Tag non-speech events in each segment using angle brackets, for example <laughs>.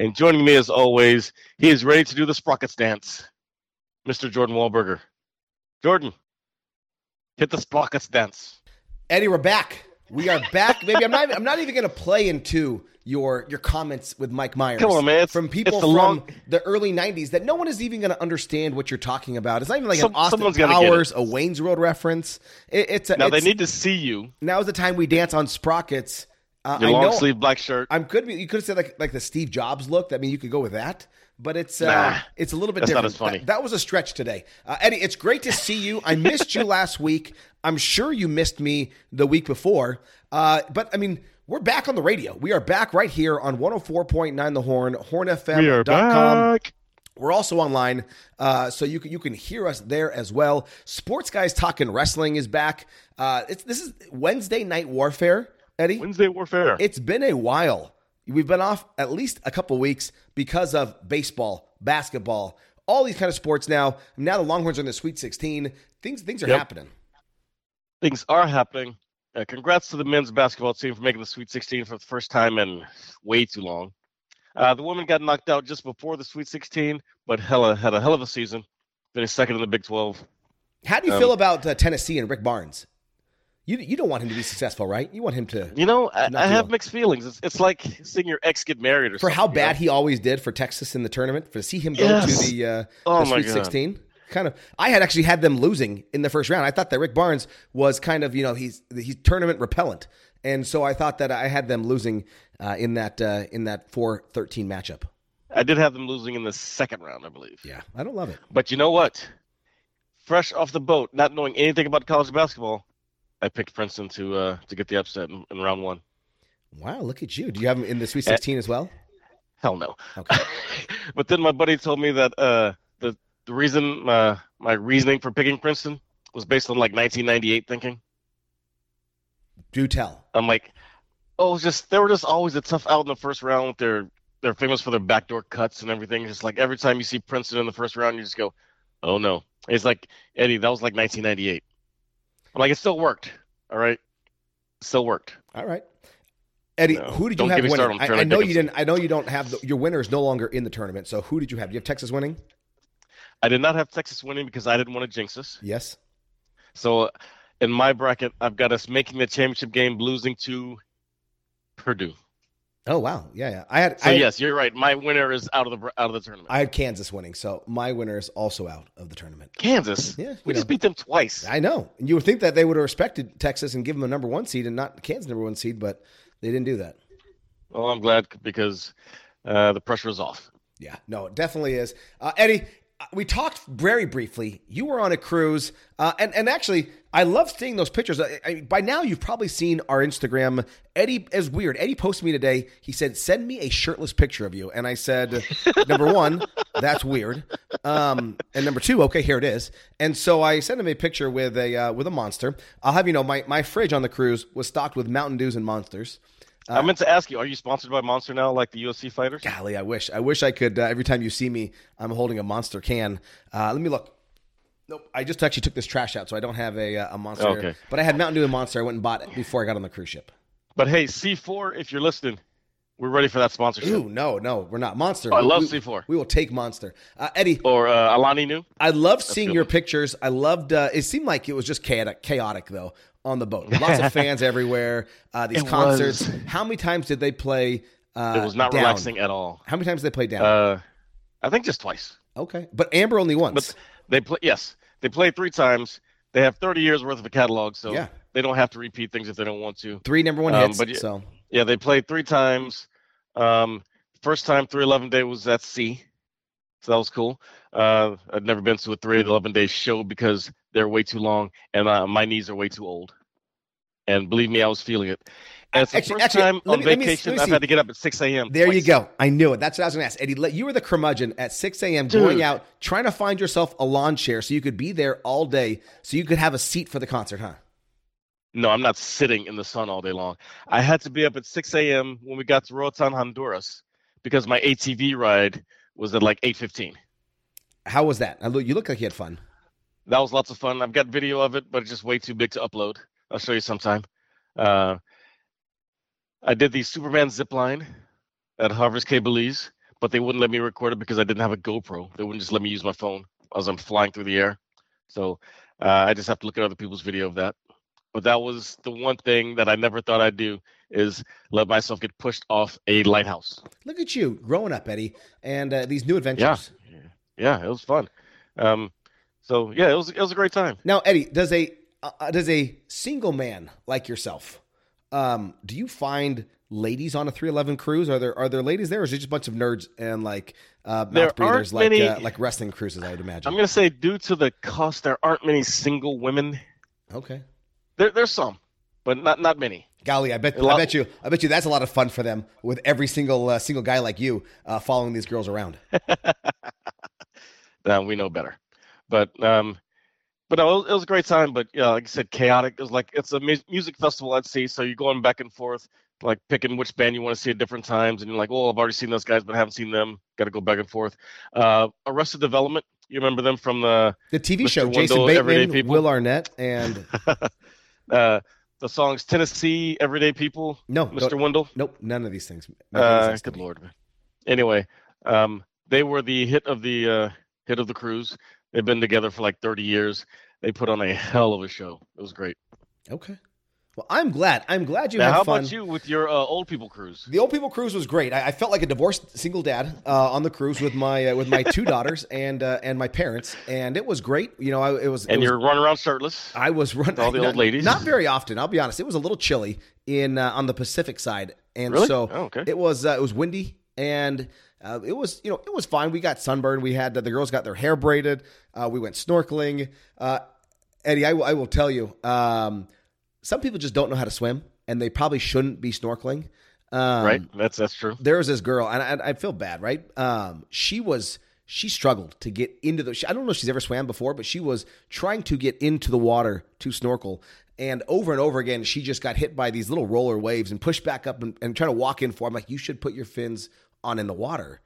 And joining me as always, he is ready to do the sprockets dance, Mr. Jordan Wahlberger. Jordan, hit the sprockets dance. Eddie, we're back. We are back. Maybe I'm not. I'm not even going to play into your your comments with Mike Myers. Come on, man. It's, from people it's from long, the early '90s that no one is even going to understand what you're talking about. It's not even like Some- an Austin someone's gonna get Powers, a Wayne's World reference. It, it's a, now they need to see you. Now's the time we dance on sprockets. Uh, Your long sleeve black shirt. I'm good. You could have said like like the Steve Jobs look. I mean, you could go with that, but it's uh, Nah, it's a little bit different. That, that was a stretch today, uh, Eddie. It's great to see you. I missed you last week. I'm sure you missed me the week before. Uh, but I mean, we're back on the radio. We are back right here on 104.9 The Horn, hornfm.com. we. We're also online, uh, so you can you can hear us there as well. Sports guys talking wrestling is back. Uh, it's this is Wednesday night warfare, Eddie. Wednesday Warfare. It's been a while. We've been off at least a couple weeks because of baseball, basketball, all these kind of sports now. Now the Longhorns are in the Sweet 16. Things things are Yep. happening. Things are happening. Uh, congrats to the men's basketball team for making the Sweet 16 for the first time in way too long. Uh, the women got knocked out just before the Sweet 16, but hella had a hell of a season. Finished second in the Big 12. How do you Um, feel about uh, Tennessee and Rick Barnes? You you don't want him to be successful, right? You want him to You know, I, I have long. mixed feelings. It's, it's like seeing your ex get married or for how you know? bad he always did for Texas in the tournament. For to see him go Yes. to the, uh, Oh the Sweet God. 16. Kind of, I had actually had them losing in the first round. I thought that Rick Barnes was kind of, you know, he's he's tournament repellent, and so I thought that I had them losing uh, in that uh, in that 4-13 matchup. I did have them losing in the second round, I believe. Yeah, I don't love it. But you know what? Fresh off the boat, not knowing anything about college basketball, I picked Princeton to uh, to get the upset in, in round one. Wow, look at you. Do you have them in the. Sweet 16 as well? Hell no. Okay. <laughs> but then my buddy told me that uh, the the reason uh, my reasoning for picking Princeton was based on like 1998 thinking. Do tell. I'm like, oh, just they were just always a tough out in the first round. They're they're famous for their backdoor cuts and everything. Just like every time you see Princeton in the first round, you just go, oh no. It's like Eddie, that was like 1998. I'm like, it still worked. All right, still worked. All right. Eddie, No, who did you have get me started winning? I, I know you didn't. I know you don't have the, your winner is no longer in the tournament. So who did you have? Do you have Texas winning? I did not have Texas winning because I didn't want to jinx us. Yes. So in my bracket, I've got us making the championship game, losing to Purdue. Oh wow, yeah, yeah. I had. So I had, yes, you're right. My winner is out of the out of the tournament. I had Kansas winning, so my winner is also out of the tournament. Kansas. Yeah, we you just beat them twice. I know. And you would think that they would have respected Texas and given them a number one seed and not Kansas number one seed, but they didn't do that. Well, I'm glad because uh, the pressure is off. Yeah, no, it definitely is. Uh, Eddie, we talked very briefly. You were on a cruise, uh, and and actually, I love seeing those pictures. I, I, by now, you've probably seen our Instagram. Eddie is weird. Eddie posted me today. He said, "Send me a shirtless picture of you," and I said, <laughs> "Number one, that's weird, um, and number two, okay, here it is." And so I sent him a picture with a uh, with a monster. I'll have you know, my my fridge on the cruise was stocked with Mountain Dews and monsters. I meant to ask you: Are you sponsored by Monster now, like the UFC fighters? Golly, I wish. I wish I could. Uh, every time you see me, I'm holding a monster can. Uh, let me look. Nope. I just actually took this trash out, so I don't have a, uh, a monster. Okay. But I had Mountain Dew and Monster. I went and bought it before I got on the cruise ship. But hey, C4, if you're listening, we're ready for that sponsorship. Ooh, no, no, we're not Monster. Oh, I love we, C4. We will take Monster. Uh, Eddie, Or uh, Alani Nu. I loved seeing your pictures. I loved. Uh, it seemed like it was just chaotic, chaotic though on the boat. Lots of <laughs> fans everywhere. Uh, these It concerts. was. How many times did they play? Uh, It was not down? relaxing at all. How many times did they play down? Uh, I think just twice. Okay, but Amber only once. But they play. Yes, they play three times. They have 30 years worth of a catalog, so Yeah. they don't have to repeat things if they don't want to. Three number one Um, hits. but yeah- so Yeah, they played three times. Um, first time 311 day was at sea, so that was cool. Uh, I'd never been to a 311 day show because they're way too long and uh, my knees are way too old. And believe me, I was feeling it. And it's the Actually- first actually, time on me- let me- vacation let me I've had to get up at 6 a.m. there you go. I knew it. That's what I was going to ask. Eddie, you were the curmudgeon at 6 a.m. Going out, trying to find yourself a lawn chair so you could be there all day so you could have a seat for the concert, huh? No, I'm not sitting in the sun all day long. I had to be up at 6 a.m. when we got to Roatan, Honduras, because my ATV ride was at like 8:15. How was that? I look, you look like you had fun. That was lots of fun. I've got video of it, but it's just way too big to upload. I'll show you sometime. Uh, I did the Superman zip line at Harvest Caye Belize, but they wouldn't let me record it because I didn't have a GoPro. They wouldn't just let me use my phone as I'm flying through the air. So uh, I just have to look at other people's video of that. But that was the one thing that I never thought I'd do is let myself get pushed off a lighthouse. Look at you growing up, Eddie, and uh, these new adventures. Yeah, it was fun. Um, so yeah, it was it was a great time. Now, Eddie, does a uh, does a single man like yourself, um, do you find ladies on a 311 cruise? Are there are there ladies there, or is it just a bunch of nerds and like uh, mouth breathers like many- uh, like wrestling cruises? I would imagine. I'm gonna say due to the cost, there aren't many single women. okay. There, there's some, but not not many. Golly, I bet lot- I bet you I bet you that's a lot of fun for them with every single uh, single guy like you uh, following these girls around. <laughs> now we know better, but um, but no, it was, a great time. But yeah, like I said, chaotic. It was like it's a mu- music festival at sea, so you're going back and forth, like picking which band you want to see at different times, and you're like, oh, I've already seen those guys, but I haven't seen them. Got to go back and forth. Uh, Arrested Development. You remember them from the The TV Mr. show, Jason Wendell, Everyday Bateman. Will Arnett, and <laughs> uh, the songs Tennessee, Everyday People, no, Mr. Wendell. nope, none of these things. None these Uh, things good lord. Anyway, um, they were the hit of the uh, hit of the cruise. They've been together for like 30 years. They put on a hell of a show. It was great. Okay. Well, I'm glad. I'm glad you now, had how fun. about you with your uh, old people cruise? The old people cruise was great. I, I felt like a divorced single dad uh, on the cruise with my uh, with my two daughters <laughs> and uh, and my parents, and it was great. You know, I, it was. And you're running around shirtless. I was running all the old not, ladies? Not very often. I'll be honest. It was a little chilly in uh, on the Pacific side, and Really? so Oh, okay. it was uh, it was windy and. Uh, it was, you know, it was fine. We got sunburned. We had the girls got their hair braided. Uh, we went snorkeling. Uh, Eddie, I will, tell you, um, some people just don't know how to swim, and they probably shouldn't be snorkeling. Um, right? That's that's true. there was this girl, and I, I feel bad, right? Um, she was she struggled to get into the. I don't know if she's ever swam before, but she was trying to get into the water to snorkel, and over and over again, she just got hit by these little roller waves and pushed back up and, and trying to walk in for. I'm like, you should put your fins on in the water.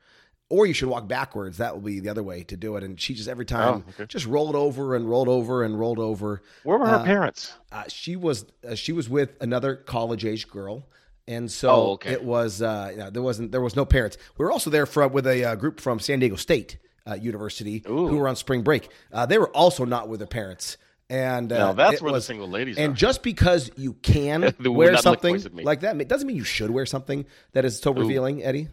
Or you should walk backwards. That would be the other way to do it. And she just every time Oh, okay. just rolled over and rolled over and rolled over. Where were her parents? Uh, she was uh, she was with another college age girl, and so Oh, okay. it was uh, you know, there wasn't there was no parents. We were also there for with a uh, group from San Diego State uh, University Ooh. who were on spring break. Uh, they were also not with their parents, and uh, Now, that's where the single ladies And are. just because you <laughs> can wear something twice at me. like that it doesn't mean you should wear something that is so revealing, Eddie.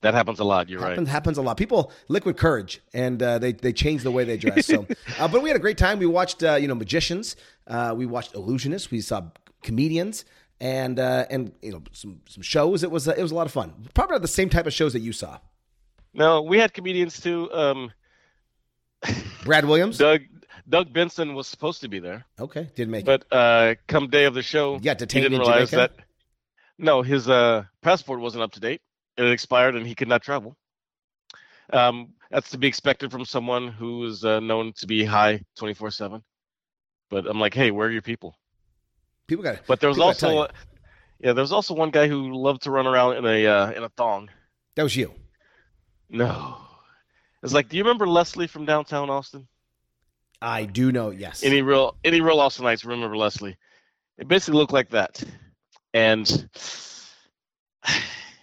That happens a lot. You're Happens, right. happens a lot. People liquid courage, and uh, they they change the way they dress. So, <laughs> uh, but we had a great time. We watched uh, you know magicians. Uh, we watched illusionists. We saw comedians, and uh, and you know some some shows. It was uh, it was a lot of fun. Probably not the same type of shows that you saw. No, we had comedians too. Um, <laughs> Brad Williams. Doug Doug Benson was supposed to be there. Okay, didn't make it. But uh, come day of the show, You got he detained didn't in realize Jamaica? that. No, his uh, passport wasn't up to date. It expired, and he could not travel. Um, that's to be expected from someone who is uh, known to be high twenty four seven. But I'm like, hey, where are your people? People got. But there was also, yeah, there was also one guy who loved to run around in a uh, in a thong. That was you. No, it's like, do you remember Leslie from downtown Austin? I do know. Yes. Any real any real Austinites remember Leslie? It basically looked like that, and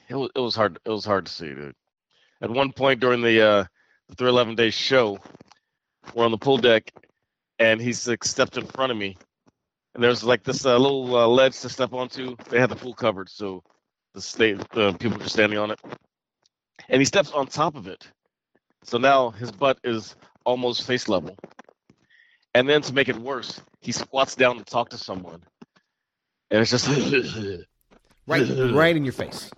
it was it was hard it was hard to see, dude. At one point during the uh, the 311 day show, we're on the pool deck, and he's like stepped in front of me, and there's like this uh, little uh, ledge to step onto. They had the pool covered, so the state uh, people were standing on it, and he steps on top of it, So now his butt is almost face level. And then to make it worse, he squats down to talk to someone. And it's just <laughs> Right, right in your face.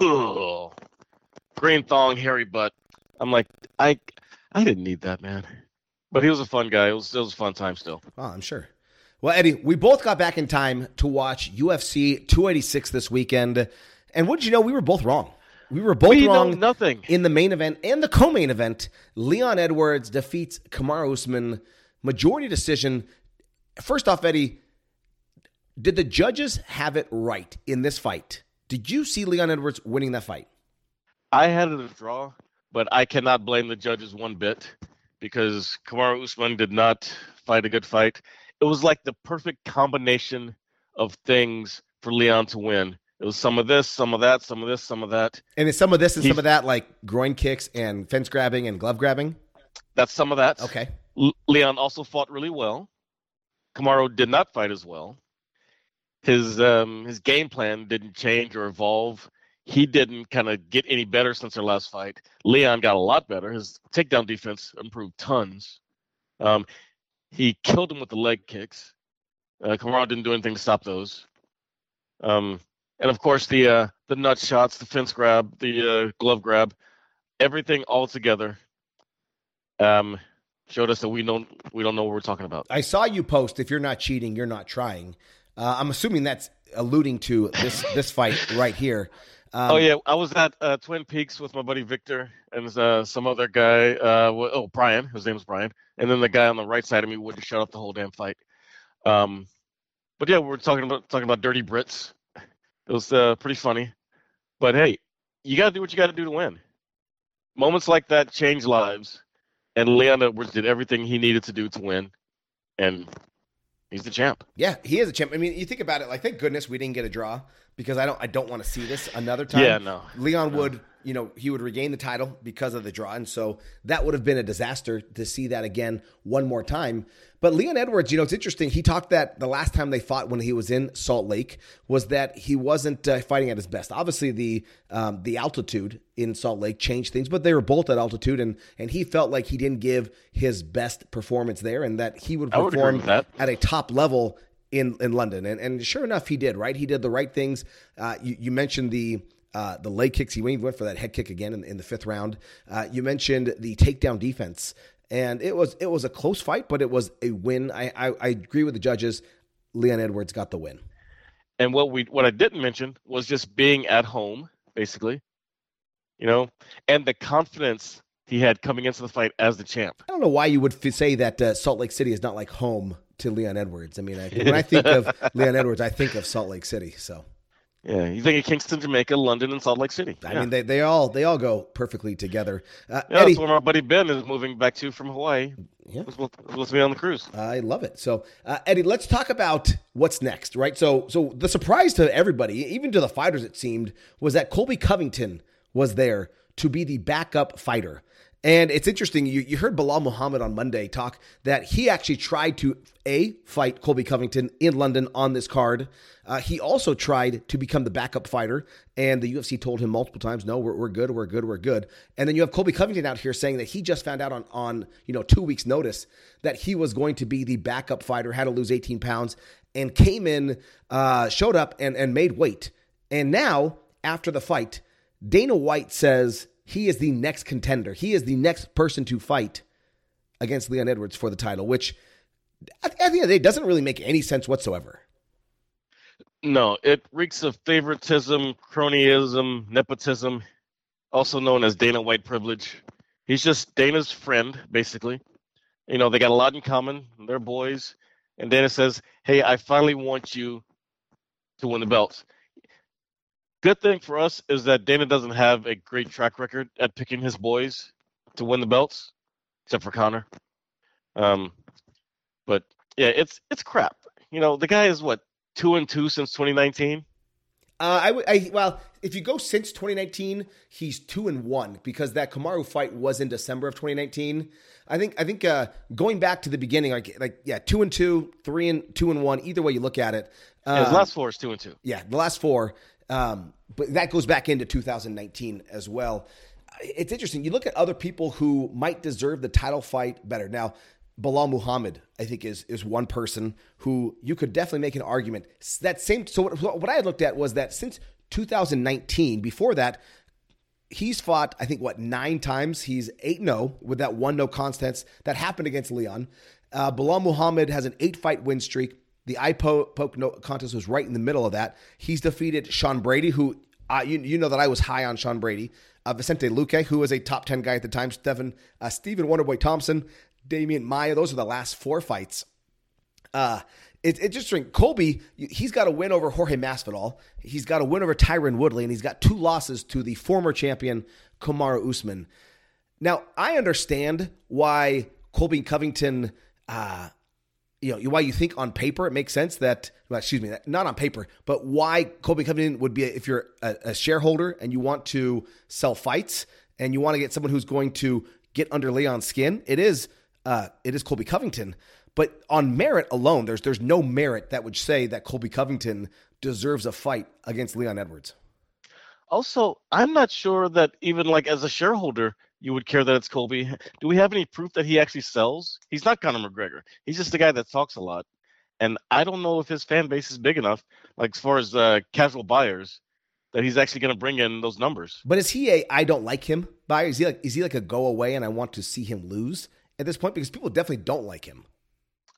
Ugh. green thong, hairy butt. I'm like, I, I didn't need that, man. But he was a fun guy. It was, it was a fun time still. Oh, I'm sure. Well, Eddie, we both got back in time to watch UFC 286 this weekend. And what did you know? We were both wrong. We were both We wrong. nothing. In the main event and the co main event, Leon Edwards defeats Kamaru Usman. Majority decision. First off, Eddie, did the judges have it right in this fight? Did you see Leon Edwards winning that fight? I had it a draw, but I cannot blame the judges one bit because Kamaru Usman did not fight a good fight. It was like the perfect combination of things for Leon to win. It was some of this, some of that, some of this, some of that. And is some of this and He's- some of that like groin kicks and fence grabbing and glove grabbing? That's some of that. Okay. Leon also fought really well. Kamaru did not fight as well. His um, his game plan didn't change or evolve. He didn't kind of get any better since their last fight. Leon got a lot better. His takedown defense improved tons. Um, he killed him with the leg kicks. Uh, Kamaru didn't do anything to stop those. Um, and of course the uh, the nut shots, the fence grab, the uh, glove grab, everything all together. Um, showed us that we don't we don't know what we're talking about. I saw you post if you're not cheating, you're not trying. Uh, I'm assuming that's alluding to this this fight right here. Um, oh yeah, I was at uh, Twin Peaks with my buddy Victor and uh, some other guy. Uh, oh Brian, his name's Brian, and then the guy on the right side of me wouldn't shut up the whole damn fight. Um, but yeah, we're talking about talking about dirty Brits. It was uh, pretty funny. But hey, you got to do what you got to do to win. Moments like that change lives, and Leon Edwards did everything he needed to do to win, and he's the champ. Yeah, he is a champ. I mean, you think about it. Like, thank goodness we didn't get a draw because I don't. I don't want to see this another time. Yeah, no. Leon would, you know, he would regain the title because of the draw, and so that would have been a disaster to see that again one more time. But Leon Edwards, you know, it's interesting. He talked that the last time they fought when he was in Salt Lake was that he wasn't uh, fighting at his best. Obviously, the um, the altitude in Salt Lake changed things, but they were both at altitude, and and he felt like he didn't give his best performance there, and that he would I would perform at a top level in in London. And and sure enough, he did. Right, he did the right things. Uh, you, you mentioned the. Uh, the leg kicks, he went for that head kick again in, in the fifth round. Uh, you mentioned the takedown defense, and it was it was a close fight, but it was a win. I, I, I agree with the judges. Leon Edwards got the win. And what we what I didn't mention was just being at home, basically. You know, and the confidence he had coming into the fight as the champ. I don't know why you would f- say that uh, Salt Lake City is not like home to Leon Edwards. I mean, I, when I think of <laughs> Leon Edwards, I think of Salt Lake City. So Yeah, you think of Kingston, Jamaica, London, and Salt Lake City. I yeah. mean, they, they all they all go perfectly together. Uh, yeah, Eddie, that's where my buddy Ben is moving back to from Hawaii. Yeah. supposed to be on the cruise. I love it. So, uh, Eddie, let's talk about what's next, right? So, so the surprise to everybody, even to the fighters, it seemed, was that Colby Covington was there to be the backup fighter. And it's interesting. You, you heard Belal Muhammad on Monday talk that he actually tried to a fight Colby Covington in London on this card. Uh, he also tried to become the backup fighter, and the UFC told him multiple times, "No, we're, we're good, we're good, we're good." And then you have Colby Covington out here saying that he just found out on on you know two weeks' notice that he was going to be the backup fighter, had to lose 18 pounds, and came in, uh, showed up, and and made weight. And now after the fight, Dana White says he is the next contender. He is the next person to fight against Leon Edwards for the title, which at the end of the day doesn't really make any sense whatsoever. No, it reeks of favoritism, cronyism, nepotism, also known as Dana White privilege. He's just Dana's friend, basically. You know, they got a lot in common. They're boys. And Dana says, Hey, I finally want you to win the belts. Good thing for us is that Dana doesn't have a great track record at picking his boys to win the belts, except for Conor. Um, but yeah, it's it's crap. You know, the guy is what two and two since 2019. Uh, I I, well, if you go since 2019, he's two and one because that Kamaru fight was in December of 2019. I think, I think, uh, going back to the beginning, like, like, yeah, two and two, three and two and one, either way you look at it. Yeah, his um, last four is two and two. Yeah, the last four. Um, but that goes back into 2019 as well. it's interesting. You look at other people who might deserve the title fight better. Now, Belal Muhammad, I think, is is one person who you could definitely make an argument. That same. So what, what I had looked at was that since 2019, before that, he's fought, I think, what, nine times. He's 8 0 with that 1 no contest that happened against Leon. Uh, Belal Muhammad has an eight fight win streak. The eye poke no contest was right in the middle of that. He's defeated Sean Brady, who uh, you, you know that I was high on Sean Brady. Uh, Vicente Luque, who was a top 10 guy at the time. Stephen, uh, Stephen Wonderboy Thompson, Demian Maya. Those are the last four fights. Uh, it's interesting. Colby, he's got a win over Jorge Masvidal. He's got a win over Tyron Woodley, and he's got two losses to the former champion Kamaru Usman. Now, I understand why Colby Covington, uh, you know, why you think on paper it makes sense that, well, excuse me, not on paper, but why Colby Covington would be, if you're a, a shareholder and you want to sell fights and you want to get someone who's going to get under Leon's skin, it is, uh, it is Colby Covington. But on merit alone, there's there's no merit that would say that Colby Covington deserves a fight against Leon Edwards. Also, I'm not sure that even like as a shareholder, you would care that it's Colby. Do we have any proof that he actually sells? He's not Conor McGregor. He's just a guy that talks a lot. And I don't know if his fan base is big enough, like as far as uh, casual buyers, that he's actually going to bring in those numbers. But is he a I don't like him buyer? Is he like is he like a go away and I want to see him lose at this point? Because people definitely don't like him.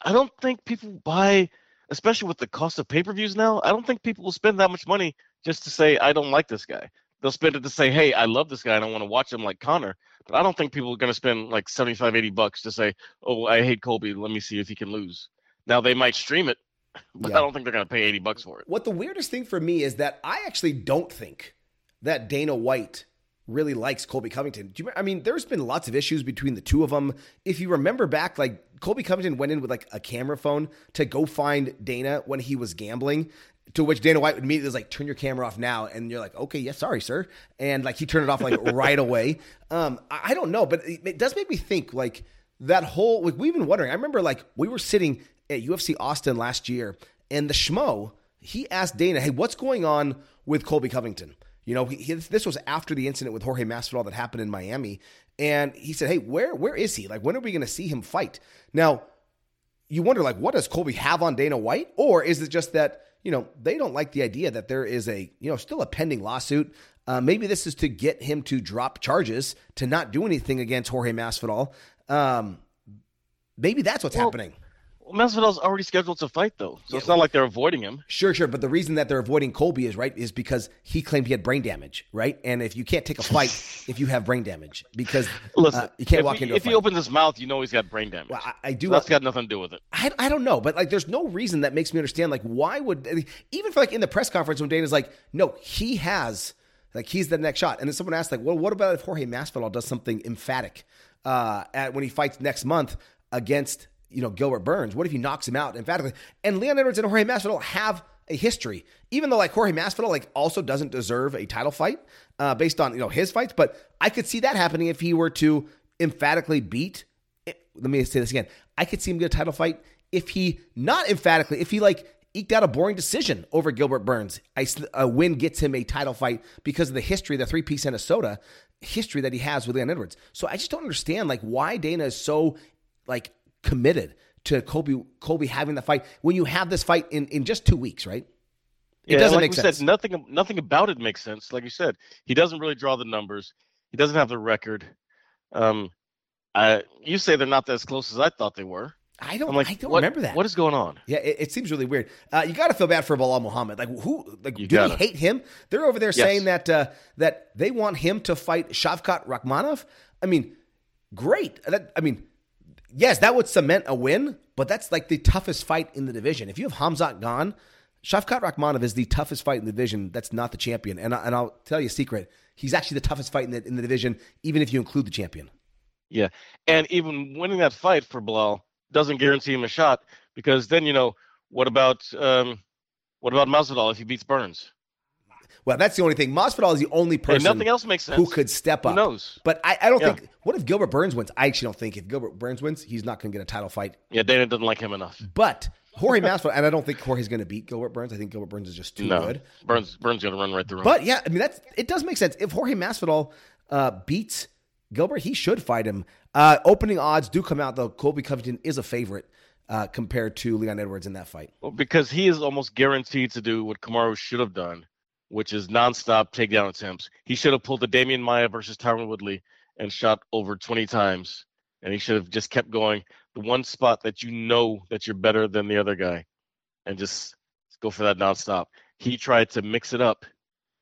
I don't think people buy, especially with the cost of pay per views now. I don't think people will spend that much money just to say I don't like this guy. They'll spend it to say, hey, I love this guy and I want to watch him like Conor." But I don't think people are going to spend like 75, 80 bucks to say, oh, I hate Colby. Let me see if he can lose. Now they might stream it, <laughs> but yeah. I don't think they're going to pay 80 bucks for it. What the weirdest thing for me is that I actually don't think that Dana White really likes Colby Covington. Do you, I mean, there's been lots of issues between the two of them. If you remember back, like Colby Covington went in with like a camera phone to go find Dana when he was gambling. To which Dana White would immediately was like, "Turn your camera off now," and you're like, "Okay, yes, yeah, sorry, sir," and like he turned it off like <laughs> right away. Um, I, I don't know, but it, it does make me think like that whole like we've been wondering. I remember like we were sitting at UFC Austin last year, and the schmo he asked Dana, "Hey, what's going on with Colby Covington?" You know, he, he, this was after the incident with Jorge Masvidal that happened in Miami, and he said, "Hey, where where is he? Like, when are we going to see him fight?" Now, you wonder, like, what does Colby have on Dana White, or is it just that you know they don't like the idea that there is a you know still a pending lawsuit? Uh, maybe this is to get him to drop charges to not do anything against Jorge Masvidal. Um, maybe that's what's well, happening. Well, Masvidal's already scheduled to fight though, so yeah, it's not like they're avoiding him. Sure, sure, but the reason that they're avoiding Colby is right is because he claimed he had brain damage, right? And if you can't take a fight <laughs> if you have brain damage, because listen, uh, you can't walk he, into. If he opens his mouth, you know he's got brain damage. Well, I, I do. So that's got nothing to do with it. I, I don't know, but like, there's no reason that makes me understand. Like, why would even for like in the press conference when Dana's like, no, he has like he's the next shot, and then someone asked like, well, what about if Jorge Masvidal does something emphatic uh, at when he fights next month against you know, Gilbert Burns? What if he knocks him out emphatically? And Leon Edwards and Jorge Masvidal have a history, even though like Jorge Masvidal like also doesn't deserve a title fight uh, based on you know his fights, but I could see that happening if he were to emphatically beat. Let me say this again: I could see him get a title fight if he not emphatically, if he like eked out a boring decision over Gilbert Burns. I, a win gets him a title fight because of the history, the three piece Minnesota history that he has with Leon Edwards. So I just don't understand like why Dana is so like committed to Kobe Kobe having the fight when you have this fight in, in just two weeks, right? It yeah, doesn't like make sense. Said, nothing nothing about it makes sense. Like you said, he doesn't really draw the numbers. He doesn't have the record. Um, I, you say they're not as close as I thought they were. I don't. Like, I don't what, remember that. What is going on? Yeah, it, it seems really weird. Uh, you got to feel bad for Belal Muhammad. Like who? Like you do gotta. we hate him? They're over there yes. saying that uh, that they want him to fight Shavkat Rakhmonov. I mean, great. That, I mean, yes, that would cement a win, but that's like the toughest fight in the division. If you have Khamzat gone, Shavkat Rakhmonov is the toughest fight in the division. That's not the champion. And, I, and I'll tell you a secret. He's actually the toughest fight in the, in the division, even if you include the champion. Yeah. And even winning that fight for Belal doesn't guarantee him a shot because then, you know, what about um, what about Masvidal if he beats Burns? Well, that's the only thing. Masvidal is the only person. nothing else makes sense. Who could step up? Who knows? But I, I don't yeah. think. What if Gilbert Burns wins? I actually don't think if Gilbert Burns wins, he's not going to get a title fight. Yeah, Dana doesn't like him enough. But Jorge <laughs> Masvidal, and I don't think Jorge's going to beat Gilbert Burns. I think Gilbert Burns is just too no, good. Burns Burns going to run right through him. But yeah, I mean that's it does make sense. If Jorge Masvidal uh, beats Gilbert, he should fight him. Uh, opening odds do come out though. Colby Covington is a favorite uh, compared to Leon Edwards in that fight. Well, because he is almost guaranteed to do what Kamaru should have done, which is nonstop takedown attempts. He should have pulled the Demian Maya versus Tyron Woodley and shot over 20 times, and he should have just kept going. The one spot that you know that you're better than the other guy, and just go for that nonstop. He tried to mix it up,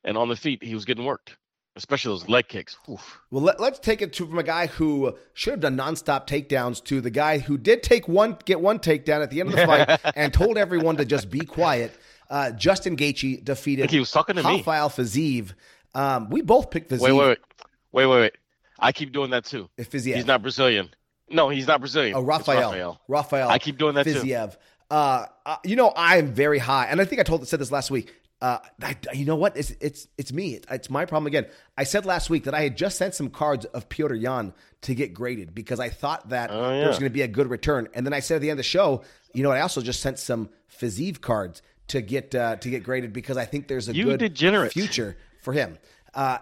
and on the feet he was getting worked especially those leg kicks. Oof. Well, let, us take it to from a guy who should have done nonstop takedowns to the guy who did take one, get one takedown at the end of the fight <laughs> and told everyone to just be quiet. Uh, Justin Gaethje defeated. he was talking to Rafael. Fiziev. Um, we both picked Fiziev. Wait, wait, wait, wait, wait, wait. I keep doing that too. Fiziev. He's not Brazilian. No, he's not Brazilian. Oh, Rafael. Rafael. Rafael. I keep doing that Fiziev. too. Uh, uh, you know, I am very high, and I think I told said this last week. Uh, I, you know what? It's it's it's me. It's, it's, my problem again. I said last week that I had just sent some cards of Petr Yan to get graded because I thought that oh, yeah. there was going to be a good return. And then I said at the end of the show, you know, I also just sent some Fiziev cards to get uh, to get graded because I think there's a you good degenerate. future for him. Uh,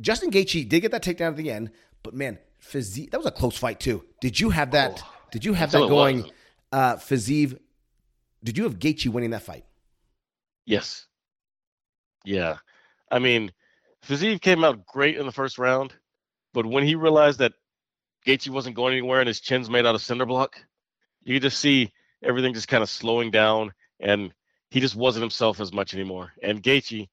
Justin Gaethje did get that takedown at the end, but man, Fiziev that was a close fight too. Did you have that? Oh, did you have that going? Uh, Fiziev, did you have Gaethje winning that fight? Yes. Yeah. I mean, Fiziev came out great in the first round, but when he realized that Gaethje wasn't going anywhere and his chin's made out of cinder block, you could just see everything just kind of slowing down and he just wasn't himself as much anymore. And Gaethje,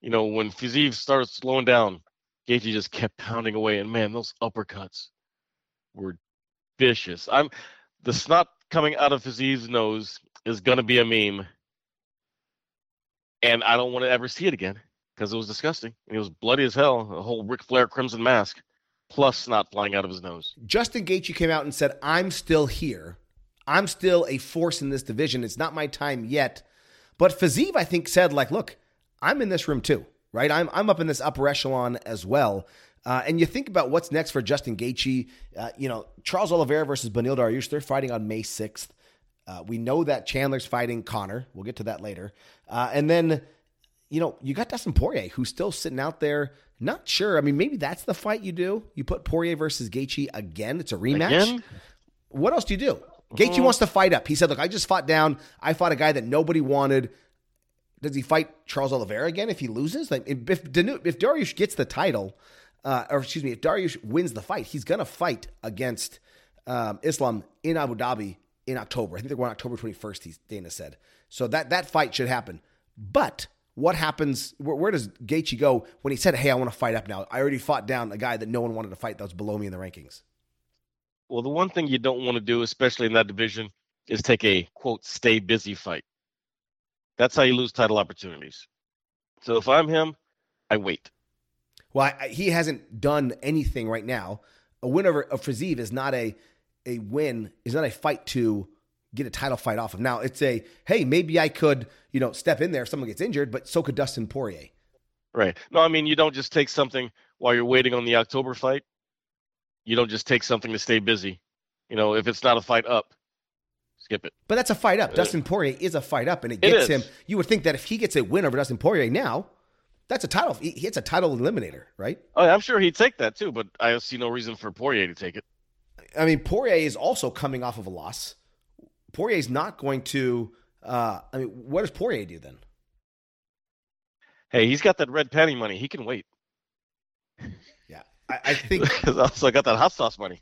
you know, when Fiziev started slowing down, Gaethje just kept pounding away. And man, those uppercuts were vicious. I'm the snot coming out of Fiziev's nose is gonna be a meme and I don't want to ever see it again because it was disgusting. It was bloody as hell. A whole Ric Flair crimson mask, plus snot flying out of his nose. Justin Gaethje came out and said, "I'm still here. I'm still a force in this division. It's not my time yet." But Fiziev, I think, said, "Like, look, I'm in this room too, right? I'm I'm up in this upper echelon as well." Uh, and you think about what's next for Justin Gaethje. Uh, you know, Charles Oliveira versus Beneil Dariush. They're fighting on May 6th. Uh, we know that Chandler's fighting Conor. We'll get to that later. Uh, and then, you know, you got Dustin Poirier, who's still sitting out there. Not sure. I mean, maybe that's the fight you do. You put Poirier versus Gaethje again. It's a rematch. Again? What else do you do? Gaethje uh, wants to fight up. He said, "Look, I just fought down. I fought a guy that nobody wanted. Does he fight Charles Oliveira again if he loses? Like if if Dariush gets the title, uh, or excuse me, if Dariush wins the fight, he's gonna fight against um, Islam in Abu Dhabi in October. I think they're going October 21st, he, Dana said. So that, that fight should happen. But what happens, where, where does Gaethje go when he said, hey, I want to fight up now? I already fought down a guy that no one wanted to fight that was below me in the rankings. Well, the one thing you don't want to do, especially in that division, is take a, quote, stay busy fight. That's how you lose title opportunities. So if I'm him, I wait. Well, I, he hasn't done anything right now. A win over a Fiziev is not a a win is not a fight to get a title fight off of. Now it's a hey, maybe I could you know step in there if someone gets injured, but so could Dustin Poirier. Right. No, I mean you don't just take something while you're waiting on the October fight. You don't just take something to stay busy. You know, if it's not a fight up, skip it. But that's a fight up. Dustin Poirier is a fight up, and it gets it him. You would think that if he gets a win over Dustin Poirier now, that's a title. He, it's a title eliminator, right? Oh, I'm sure he'd take that too, but I see no reason for Poirier to take it. I mean, Poirier is also coming off of a loss. Poirier is not going to. Uh, I mean, what does Poirier do then? Hey, he's got that red penny money. He can wait. Yeah, I, I think. also got that hot sauce money.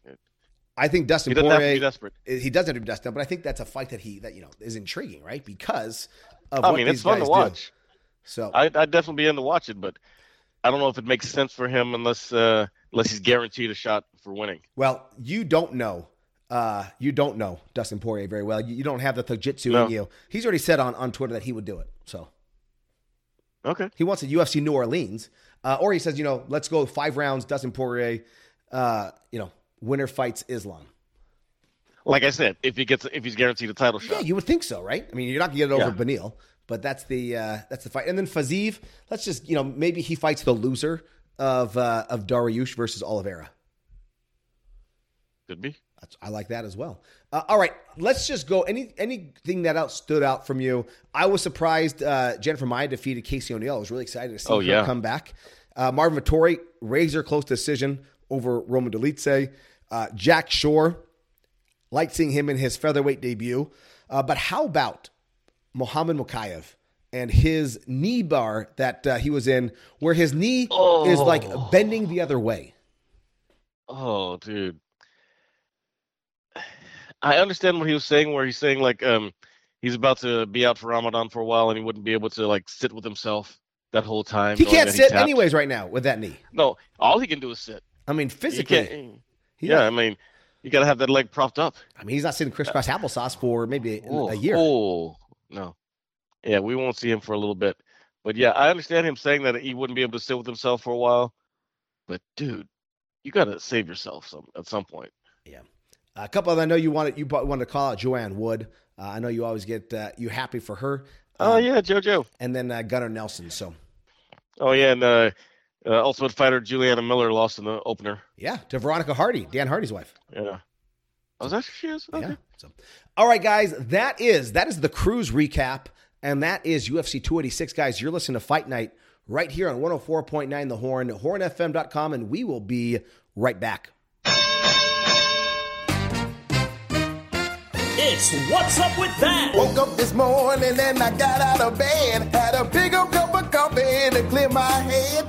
I think Dustin he doesn't Poirier. Have to be desperate. He doesn't have to be desperate, but I think that's a fight that he that you know is intriguing, right? Because of I what mean, it's fun to watch. Do. So I, I'd definitely be in to watch it, but I don't know if it makes sense for him unless uh, unless he's guaranteed a shot for winning. Well, you don't know uh, you don't know Dustin Poirier very well. You, you don't have the Jiu-Jitsu no. in you. He's already said on, on Twitter that he would do it. So, okay, he wants a UFC New Orleans, uh, or he says, you know, let's go five rounds. Dustin Poirier, uh, you know, winner fights Islam. Like I said, if he gets, if he's guaranteed a title shot, yeah, you would think so, right? I mean, you're not gonna get it over yeah. Beneil, but that's the uh, that's the fight. And then Fiziev, let's just, you know, maybe he fights the loser of uh, of Dariush versus Oliveira. Could be. I like that as well. Uh, all right, let's just go. Any anything that out stood out from you? I was surprised. Uh, Jennifer Maia defeated Casey O'Neill. I was really excited to see oh, her yeah. come back. Uh, Marvin Vettori razor close decision over Roman Dolidze. Uh, Jack Shore, like seeing him in his featherweight debut. Uh, but how about Muhammad Mokaev? and his knee bar that uh, he was in, where his knee oh. is like bending the other way? Oh, dude. I understand what he was saying, where he's saying like um he's about to be out for Ramadan for a while and he wouldn't be able to like sit with himself that whole time. He can't sit anyways right now with that knee. No, all he can do is sit. I mean, physically. yeah, I mean, you got to have that leg propped up. I mean, he's not sitting crisscross applesauce for maybe oh, a year. Oh, no. Yeah, we won't see him for a little bit. But yeah, I understand him saying that he wouldn't be able to sit with himself for a while. But dude, you got to save yourself some at some point. Yeah. A couple of I know you wanted you wanted to call out Joanne Wood. Uh, I know you always get uh, you happy for her. Oh um, yeah, JoJo. And then uh, Gunnar Nelson. So. Oh yeah, and uh, uh, Ultimate Fighter Juliana Miller lost in the opener. Yeah, to Veronica Hardy, Dan Hardy's wife. Yeah. Oh, that she is? Okay. Yeah. So, all right, guys, that is that is the cruise recap, and that is UFC 286. Guys, you're listening to Fight Night right here on 104.9 The Horn, hornfm.com, and we will be right back. It's What's Up With That? Woke up this morning and I got out of bed, had a big old cup of coffee to clear my head.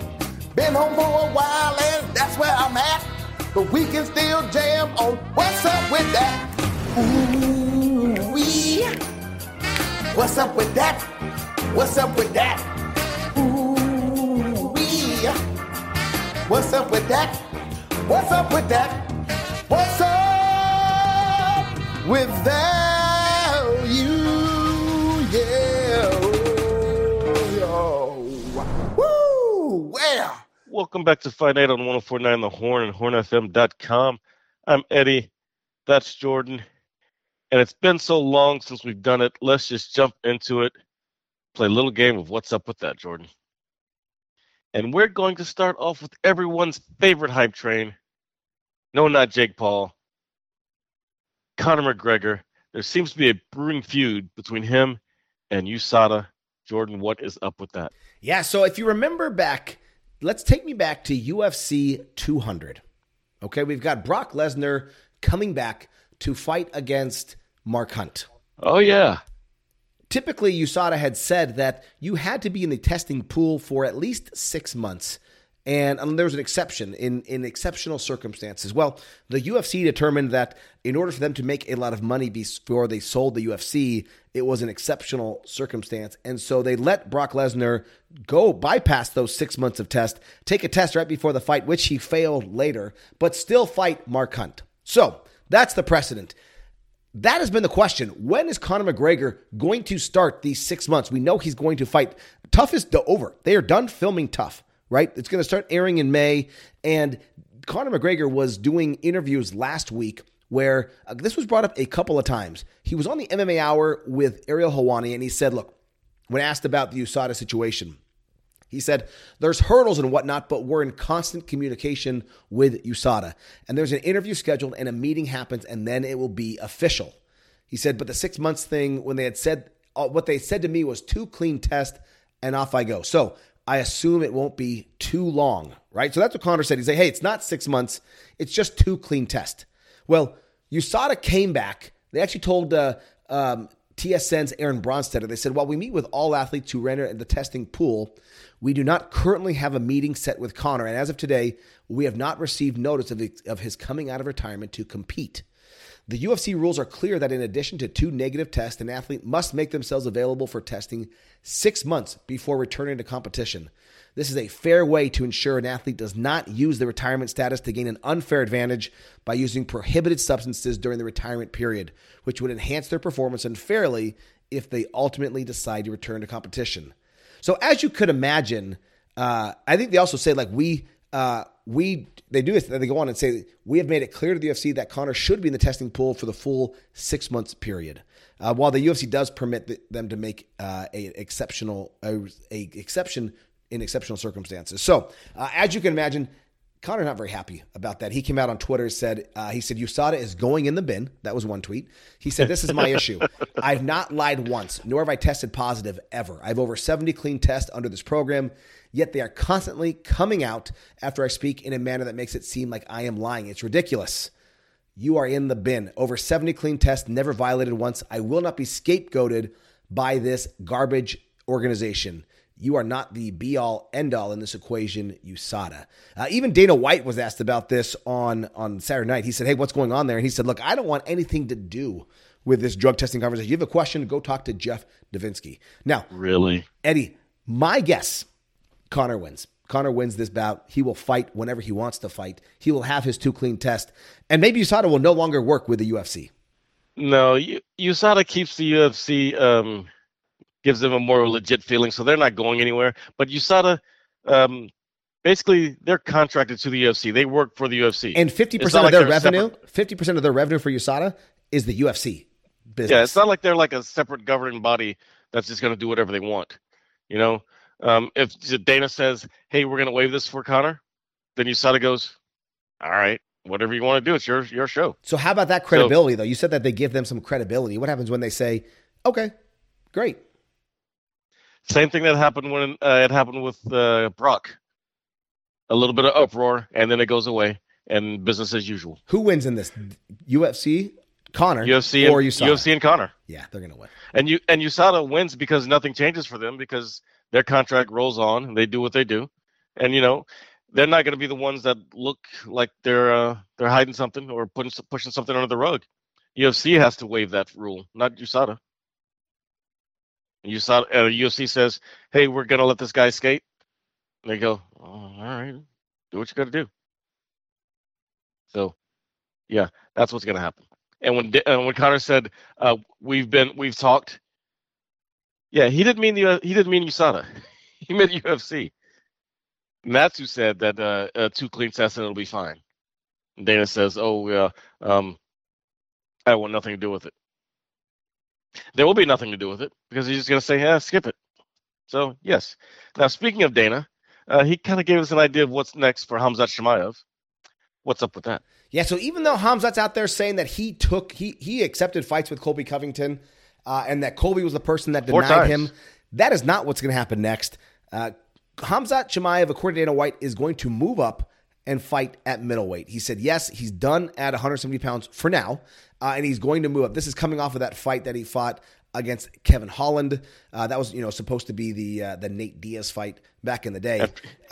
Been home for a while and that's where I'm at. But we can still jam on What's Up With That. Ooh, wee. What's up with that? What's up with that? Ooh, wee. What's up with that? What's up with that? What's up with that? You, oh, yeah. Welcome back to Fight Night on 1049 The Horn and hornfm.com. I'm Eddie. That's Jordan. And it's been so long since we've done it. Let's just jump into it. Play a little game of what's up with that, Jordan. And we're going to start off with everyone's favorite hype train. No, not Jake Paul. Conor McGregor. There seems to be a brewing feud between him and USADA. Jordan, what is up with that? Yeah, so if you remember back let's take me back to UFC 200. Okay, we've got Brock Lesnar coming back to fight against Mark Hunt. Oh, yeah. Typically, USADA had said that you had to be in the testing pool for at least six months and um, there was an exception in, in exceptional circumstances. Well, the UFC determined that in order for them to make a lot of money before they sold the UFC, it was an exceptional circumstance. And so they let Brock Lesnar go bypass those six months of test, take a test right before the fight, which he failed later, but still fight Mark Hunt. So that's the precedent. That has been the question. When is Conor McGregor going to start these six months? We know he's going to fight. TUF is over. They are done filming TUF right? It's going to start airing in May. And Conor McGregor was doing interviews last week where uh, this was brought up a couple of times. He was on the MMA Hour with Ariel Helwani, and he said, Look, when asked about the USADA situation, he said, There's hurdles and whatnot, but we're in constant communication with USADA. And there's an interview scheduled, and a meeting happens, and then it will be official. He said, But the six months thing, when they had said, uh, what they said to me was two clean tests, and off I go. So I assume it won't be too long, right? So that's what Conor said. He said, hey, it's not six months, it's just two clean tests. Well, USADA came back. They actually told uh, um, TSN's Aaron Bronsteter, they said, while we meet with all athletes who render in the testing pool, we do not currently have a meeting set with Conor. And as of today, we have not received notice of, of his coming out of retirement to compete. The UFC rules are clear that in addition to two negative tests, an athlete must make themselves available for testing six months before returning to competition. This is a fair way to ensure an athlete does not use the retirement status to gain an unfair advantage by using prohibited substances during the retirement period, which would enhance their performance unfairly if they ultimately decide to return to competition. So, as you could imagine, uh, I think they also say like we uh, we they do this. They go on and say we have made it clear to the UFC that Conor should be in the testing pool for the full six months period. Uh, while the UFC does permit the, them to make uh, a exceptional a, a, exception in exceptional circumstances. So uh, as you can imagine, Conor not very happy about that. He came out on Twitter said uh, he said USADA is going in the bin. That was one tweet. He said this is my <laughs> issue. I've not lied once, nor have I tested positive ever. I have over 70 clean tests under this program, yet they are constantly coming out after I speak in a manner that makes it seem like I am lying. It's ridiculous. You are in the bin. Over 70 clean tests, never violated once. I will not be scapegoated by this garbage organization. You are not the be all end all in this equation, USADA. Uh, even Dana White was asked about this on, on Saturday night. He said, Hey, what's going on there? And he said, Look, I don't want anything to do with this drug testing conversation. You have a question, go talk to Jeff Davinsky. Now, Really? Eddie, my guess, Conor wins. Conor wins this bout. He will fight whenever he wants to fight. He will have his two clean test. And maybe USADA will no longer work with the UFC. No, USADA keeps the UFC, um, gives them a more legit feeling, so they're not going anywhere. But USADA, um, basically, they're contracted to the UFC. They work for the UFC. And 50% of like their revenue, separate. 50% of their revenue for USADA is the UFC business. Yeah, it's not like they're like a separate governing body that's just going to do whatever they want. You know, um, if Dana says, "Hey, we're going to waive this for Conor," then USADA goes, "All right, whatever you want to do, it's your your show." So how about that credibility though? You said that they give them some credibility. What happens when they say, "Okay, great." Same thing that happened when uh, it happened with uh, Brock. A little bit of uproar, and then it goes away, and business as usual. Who wins in this? UFC, Conor, UFC or and USADA? UFC and Conor, Yeah, they're going to win. and you and USADA wins because nothing changes for them because their contract rolls on, and they do what they do, and you know they're not going to be the ones that look like they're uh, they're hiding something or putting pushing something under the rug. UFC has to waive that rule, not USADA. And saw uh, UFC says, "Hey, we're to let this guy skate." And they go, oh, "All right, do what you got to do." So, yeah, that's what's to happen. And when uh, when Conor said, uh, "We've been we've talked," yeah, he didn't mean the uh, he didn't mean USADA. <laughs> he meant UFC. And that's who said that uh, uh, two clean tests and it'll be fine. And Dana says, "Oh, yeah, um, I want nothing to do with it." There will be nothing to do with it because he's just going to say, "Yeah, skip it." So yes. Now speaking of Dana, uh, he kind of gave us an idea of what's next for Khamzat Chimaev. What's up with that? Yeah, so even though Khamzat's out there saying that he took he he accepted fights with Colby Covington, uh, and that Colby was the person that denied him, that is not what's going to happen next. Uh, Khamzat Chimaev, according to Dana White, is going to move up and fight at middleweight. He said yes, he's done at 170 pounds for now, uh, and he's going to move up. This is coming off of that fight that he fought against Kevin Holland. Uh, that was you know supposed to be the uh, the Nate Diaz fight back in the day.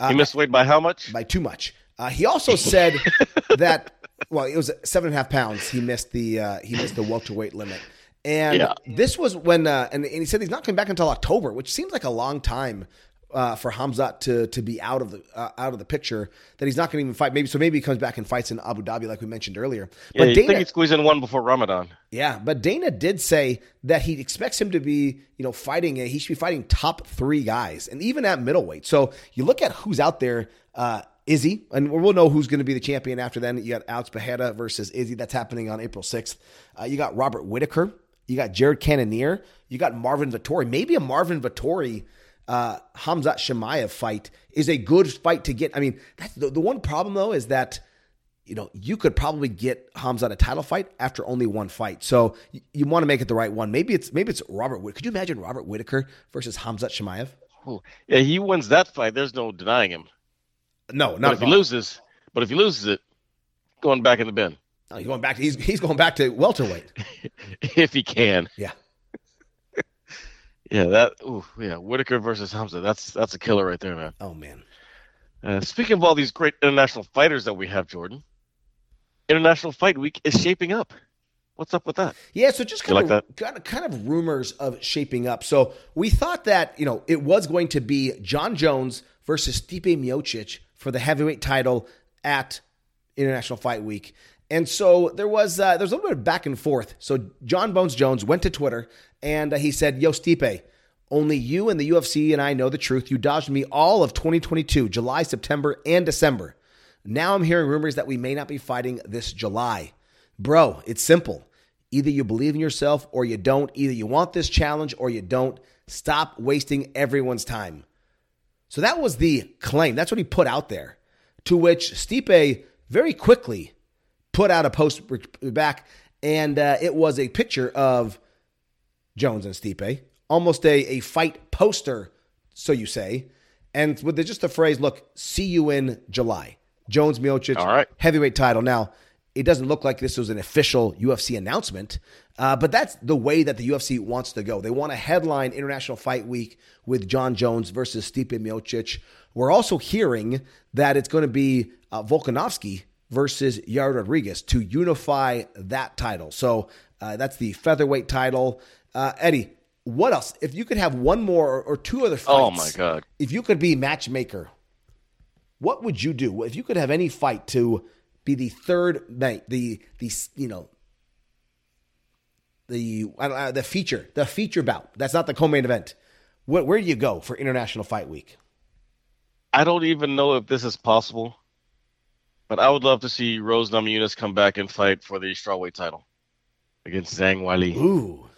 he missed weight by how much? by too much. Uh, he also said <laughs> that well, it was seven and a half pounds. He missed the uh, he missed the welterweight limit, and Yeah. this was when uh, and, and he said he's not coming back until October, which seems like a long time. Uh, for Khamzat to to be out of the uh, out of the picture, that he's not going to even fight. Maybe so. Maybe he comes back and fights in Abu Dhabi, like we mentioned earlier. Yeah, But you Dana, think he'd squeeze in one before Ramadan? yeah, but Dana did say that he expects him to be, you know, fighting. A, he should be fighting top three guys, and even at middleweight. So you look at who's out there. Uh, Izzy, and we'll know who's going to be the champion after then. You got Alex Pereira versus Izzy. That's happening on April sixth. Uh, you got Robert Whitaker. You got Jared Cannonier. You got Marvin Vettori. Maybe a Marvin Vettori. Uh, Khamzat Chimaev fight is a good fight to get. I mean, that's the, the one problem though is that you know, you could probably get Khamzat a title fight after only one fight. So you, you want to make it the right one. Maybe it's maybe it's Robert. Could you imagine Robert Whitaker versus Khamzat Chimaev? Yeah, he wins that fight. There's no denying him. No, But not if at he loses, but if he loses it, going back in the bin No, he's going back. He's he's going back to welterweight. <laughs> if he can. Yeah. Yeah, that. Ooh, yeah. Whitaker versus Hamza. That's that's a killer right there, man. Oh man. Uh, speaking of all these great international fighters that we have, Jordan, International Fight Week is shaping up. What's up with that? Yeah, so just You kind like of kind of kind of rumors of shaping up. So we thought that you know it was going to be Jon Jones versus Stipe Miocic for the heavyweight title at International Fight Week, and so there was uh, a little bit of back and forth. So Jon Bones Jones went to Twitter and uh, he said, "Yo, Stipe." Only you and the UFC and I know the truth. You dodged me all of 2022, July, September, and December. Now I'm hearing rumors that we may not be fighting this July. Bro, it's simple. Either you believe in yourself or you don't. Either you want this challenge or you don't. Stop wasting everyone's time. So that was the claim. That's what he put out there. To which Stipe very quickly put out a post back, and uh, it was a picture of Jones and Stipe, almost a, a fight poster, so you say, and with the, just the phrase, "Look, see you in July." Jones Miocic, All right. heavyweight title. Now, it doesn't look like this was an official UFC announcement, uh, but that's the way that the UFC wants to go. They want to headline International Fight Week with Jon Jones versus Stipe Miocic. We're also hearing that it's going to be uh, Volkanovski versus Yair Rodriguez to unify that title. So uh, that's the featherweight title. Uh, Eddie, what else? If you could have one more or, two other fights, Oh, my God. If you could be matchmaker, what would you do if you could have any fight to be the third night, the the you know the know, the feature, the feature bout. That's not the co-main event. Where, where do you go for International Fight Week? I don't even know if this is possible, but I would love to see Rose Namajunas come back and fight for the strawweight title against Zhang Weili. Ooh,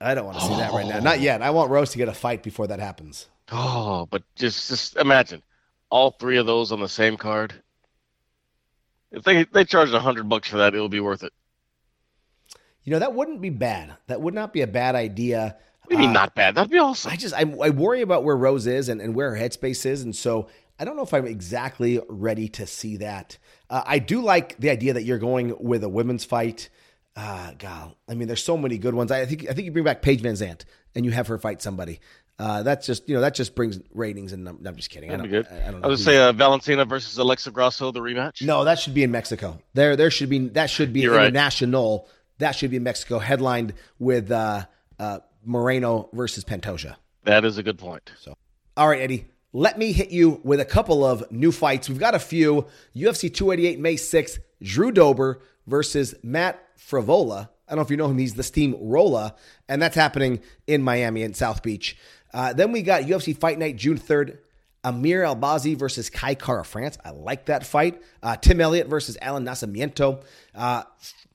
I don't want to see that right now. Not yet. I want Rose to get a fight before that happens. Oh, but just just imagine all three of those on the same card. If they they charged a hundred bucks for that, it would be worth it. You know that wouldn't be bad. That would not be a bad idea. What do you mean Uh, not bad? That'd be awesome. I just I, I worry about where Rose is and, and where her headspace is, and so I don't know if I'm exactly ready to see that. Uh, I do like the idea that you're going with a women's fight. Uh, God, I mean, there's so many good ones. I think I think you bring back Paige VanZant and you have her fight somebody. Uh, that's just you know that just brings ratings, and I'm, I'm just kidding. That'd I be don't, good. I, I don't I would say uh, Valentina versus Alexa Grasso, the rematch. no, that should be in Mexico. There, there should be that should be You're right. That should be in Mexico, headlined with uh, uh, Moreno versus Pantoja. That is a good point. So, All right, Eddie, let me hit you with a couple of new fights. We've got a few. UFC 288 May 6th, Drew Dober versus Matt Frevola. I don't know if you know him. He's the Steam Rolla, and that's happening in Miami in South Beach. Uh, then we got UFC Fight Night June 3rd. Amir Al Albazi versus Kai Kara France. I like that fight. Uh, Tim Elliott versus Alan Nascimento. Uh,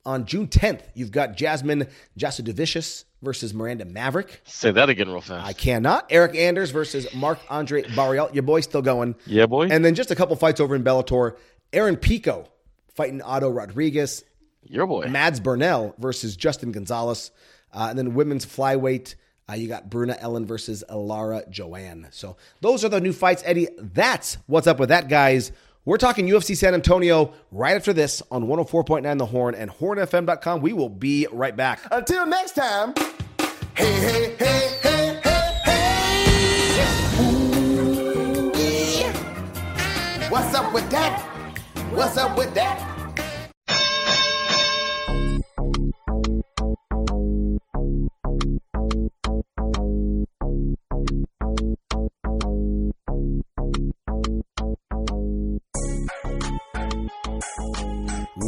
on June 10th, you've got Jasmine Jasudavicius versus Miranda Maverick. Say that again real fast. I cannot. Eryk Anders versus Mark Andre Barriel. Your boy's still going. Yeah, boy. And then just a couple fights over in Bellator. Aaron Pico fighting Otto Rodriguez. Your boy. Mads Burnell versus Justin Gonzalez. Uh, and then women's flyweight, uh, you got Bruna Ellen versus Alara Joanne. So those are the new fights, Eddie. That's what's up with that, guys. We're talking UFC San Antonio right after this on 104.9 The Horn and hornfm.com. We will be right back. Until next time, hey, hey, hey, hey, hey. Ooh. What's up with that? What's up with that?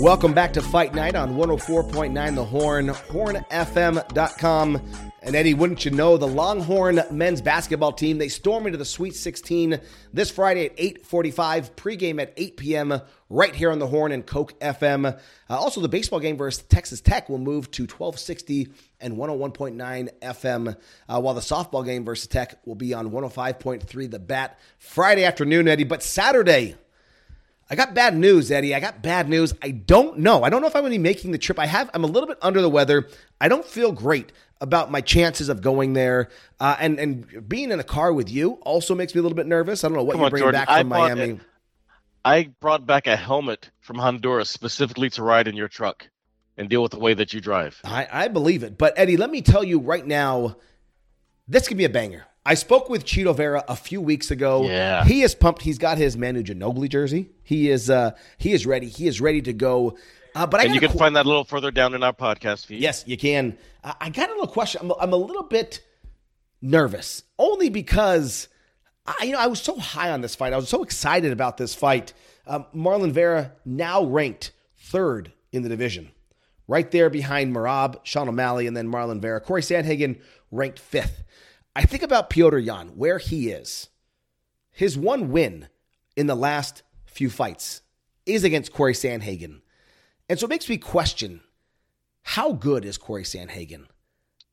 Welcome back to Fight Night on 104.9 The Horn, hornfm.com. And Eddie, wouldn't you know, the Longhorn men's basketball team, they storm into the Sweet 16 this Friday at 8.45, pregame at 8 p.m. right here on The Horn and Coke FM. Uh, also, the baseball game versus Texas Tech will move to 1260 and 101.9 FM, uh, while the softball game versus Tech will be on 105.3 The Bat Friday afternoon, Eddie. But Saturday, I got bad news, Eddie. I got bad news. I don't know. I don't know if I'm going to be making the trip. I have. I'm a little bit under the weather. I don't feel great about my chances of going there. Uh, and and being in a car with you also makes me a little bit nervous. I don't know what Come you're on, bringing Jordan. back from bought Miami. it. I brought back a helmet from Honduras specifically to ride in your truck and deal with the way that you drive. I, I believe it. But Eddie, let me tell you right now, this could be a banger. I spoke with Chito Vera a few weeks ago. Yeah. He is pumped. He's got his Manu Ginobili jersey. He is uh he is ready. He is ready to go. Uh, but I And you can qu- find that a little further down in our podcast feed. Yes, you can. I I got a little question. I'm, I'm a little bit nervous, only because I, you know I was so high on this fight. I was so excited about this fight. Um, Marlon Vera now ranked third in the division, right there behind Merab, Sean O'Malley, and then Marlon Vera. Cory Sandhagen ranked fifth. I think about Petr Yan, where he is. His one win in the last few fights is against Cory Sandhagen. And so it makes me question how good is Cory Sandhagen?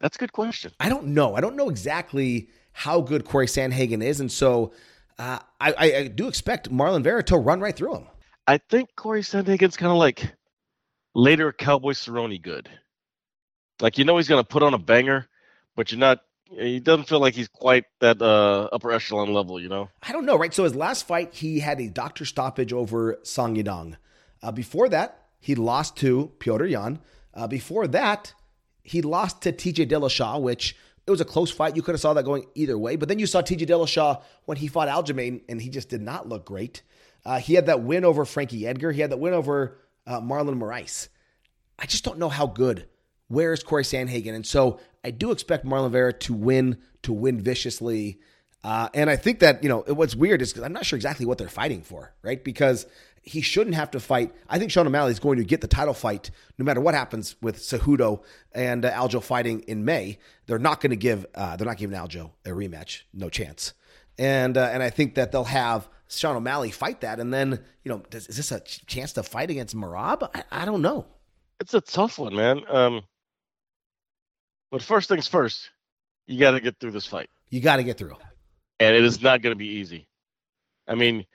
That's a good question. I don't know. I don't know exactly how good Cory Sandhagen is. And so uh, I, I, do expect Marlon Vera to run right through him. I think Cory Sandhagen's kind of like later Cowboy Cerrone good. Like you know he's gonna put on a banger, but you're not. He doesn't feel like he's quite that uh, upper echelon level, you know. I don't know, right? So his last fight, he had a doctor stoppage over Song Yadong. Uh, before that, he lost to Petr Yan. Uh, before that, he lost to TJ Dillashaw, which it was a close fight. You could have saw that going either way. But then you saw TJ Dillashaw when he fought Aljamain, and he just did not look great. Uh, he had that win over Frankie Edgar. He had that win over uh, Marlon Moraes. I just don't know how good. Where is Cory Sandhagen? And so I do expect Marlon Vera to win, to win viciously. Uh, and I think that, you know, what's weird is because I'm not sure exactly what they're fighting for, right? Because he shouldn't have to fight. I think Sean O'Malley is going to get the title fight no matter what happens with Cejudo and uh, Aljo fighting in May. They're not going to give, uh, they're not giving Aljo a rematch. No chance. And, uh, and I think that they'll have Sean O'Malley fight that. And then, you know, does, is this a chance to fight against Merab? I, I don't know. It's a tough one, man. Um, but first things first, you got to get through this fight. You got to get through. And it is not going to be easy. I mean,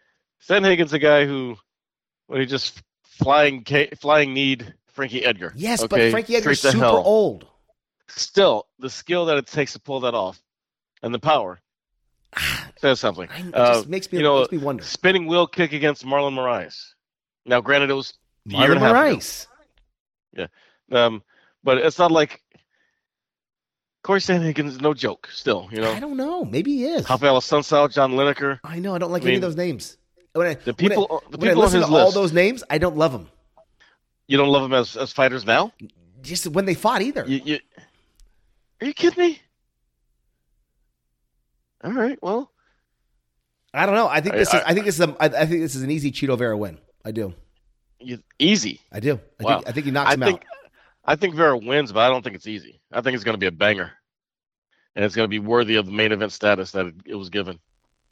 Sandhagen's a guy who, when he just flying flying need Frankie Edgar. Yes, okay? but Frankie Edgar's super hell. old. Still, the skill that it takes to pull that off, and the power <sighs> says something. It just uh, makes me, you know, makes me wonder. Spinning wheel kick against Marlon Moraes. Now, granted, it was Marlon Moraes. Yeah, um, but it's not like Cory Sandhagen is no joke. Still, you know. I don't know. Maybe he is. Rafael Assunção, John Lineker. I know. I don't like I mean, any of those names. When I, the people, when I, the people I listen to all those names, I don't love them. You don't love them as, as fighters now? Just when they fought either. You, you, are you kidding me? All right. Well, I don't know. I think this I, is. I think this is. A, I, I think this is an easy Chito Vera win. I do. You, easy. I do. I wow. think. I think he knocks I him think, out. I think Vera wins, but I don't think it's easy. I think it's going to be a banger, and it's going to be worthy of the main event status that it, was given.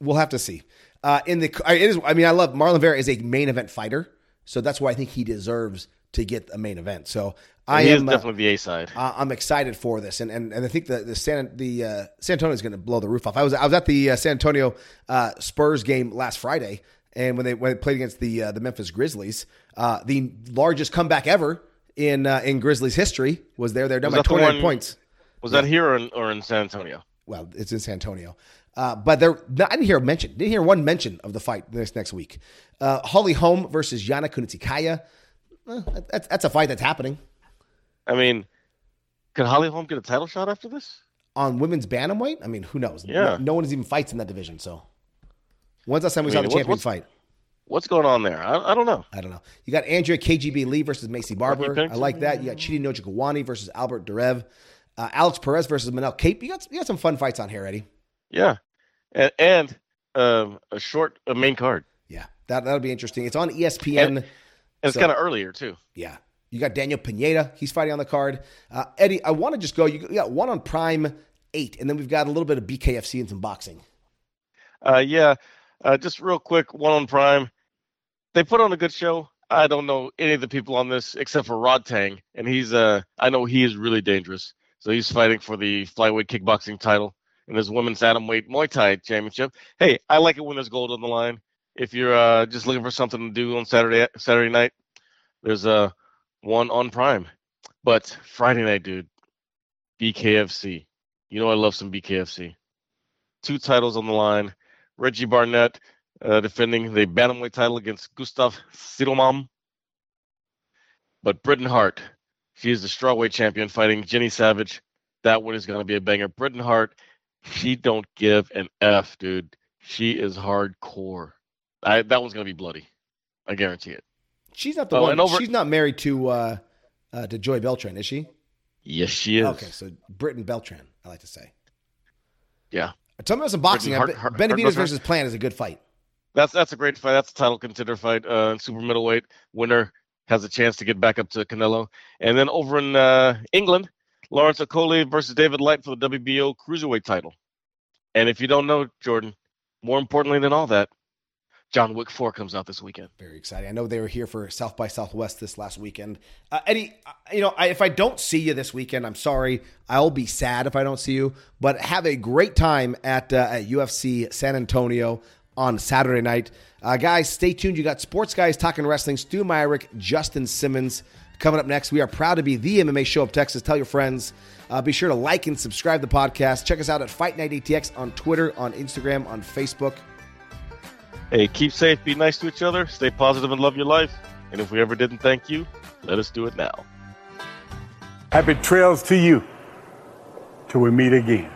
We'll have to see. Uh, in the it is. I mean, I love Marlon Vera is a main event fighter, so that's why I think he deserves to get a main event. So I he am is definitely uh, the A side. Uh, I'm excited for this, and and, and I think the the San the uh, San Antonio is going to blow the roof off. I was I was at the uh, San Antonio uh, Spurs game last Friday, and when they when they played against the uh, the Memphis Grizzlies, uh, the largest comeback ever in uh, in Grizzlies history was there. They're down by 29 one, points. Was yeah. that here or in, or in San Antonio? Well, it's in San Antonio. Uh, but there, I didn't hear a mention. Didn't hear one mention of the fight this next week. Uh, Holly Holm versus Yana Kunitskaya. Eh, that's, that's a fight that's happening. I mean, could Holly Holm get a title shot after this? On women's bantamweight? I mean, who knows? Yeah. No, no one even fights in that division. So, when's the last time we I mean, saw the champion fight? What's going on there? I, I, don't know. I don't know. You got Andrea KGB Lee versus Maycee Barber. I like that. You got Chidi Njokuani versus Albert Duraev. Uh, Alex Perez versus Manel Kape. You got you got some fun fights on here, Eddie. Yeah, and, and um, a short a main card. Yeah, that that'll be interesting. It's on ESPN. And, and it's so, kind of earlier too. Yeah, you got Daniel Pineda. He's fighting on the card. Uh, Eddie, I want to just go. You got one on Prime eight, and then we've got a little bit of BKFC and some boxing. Uh, yeah, uh, just real quick, one on Prime. They put on a good show. I don't know any of the people on this except for Rodtang, and he's uh, I know he is really dangerous. So he's fighting for the flyweight kickboxing title and his women's atomweight Muay Thai championship. Hey, I like it when there's gold on the line. If you're uh, just looking for something to do on Saturday Saturday night, there's a uh, one on Prime. But Friday night, dude, BKFC. You know I love some BKFC. Two titles on the line. Reggie Barnett uh, defending the bantamweight title against Gustav Sittleman. But Britain Hart, she is the strawweight champion fighting Jenny Savage. That one is going to be a banger. Britain Hart, she don't give an F, dude. She is hardcore. I, that one's going to be bloody. I guarantee it. She's not the oh, one. Over, she's not married to uh, uh, to Joey Beltran, is she? Yes, she is. Okay, so Britain Beltran, I like to say. Yeah. Tell me about some boxing. Hart, Hart, Benavidez versus Plant is a good fight. That's that's a great fight. That's a title contender fight. Uh, super middleweight winner has a chance to get back up to Canelo. And then over in uh, England, Lawrence Okolie versus David Light for the WBO cruiserweight title. And if you don't know, Jordan, more importantly than all that, John Wick 4 comes out this weekend. Very exciting. I know they were here for South by Southwest this last weekend. Uh, Eddie, uh, you know, I, if I don't see you this weekend, I'm sorry. I'll be sad if I don't see you, but have a great time at, uh, at UFC San Antonio on Saturday night. Uh, guys, stay tuned. You got sports guys talking wrestling. Stu Myrick, Justin Simmons coming up next. We are proud to be the MMA show of Texas. Tell your friends. Uh, be sure to like and subscribe to the podcast. Check us out at Fight Night ATX on Twitter, on Instagram, on Facebook. Hey, keep safe, be nice to each other, stay positive, and love your life. And if we ever didn't thank you, let us do it now. Happy trails to you till we meet again.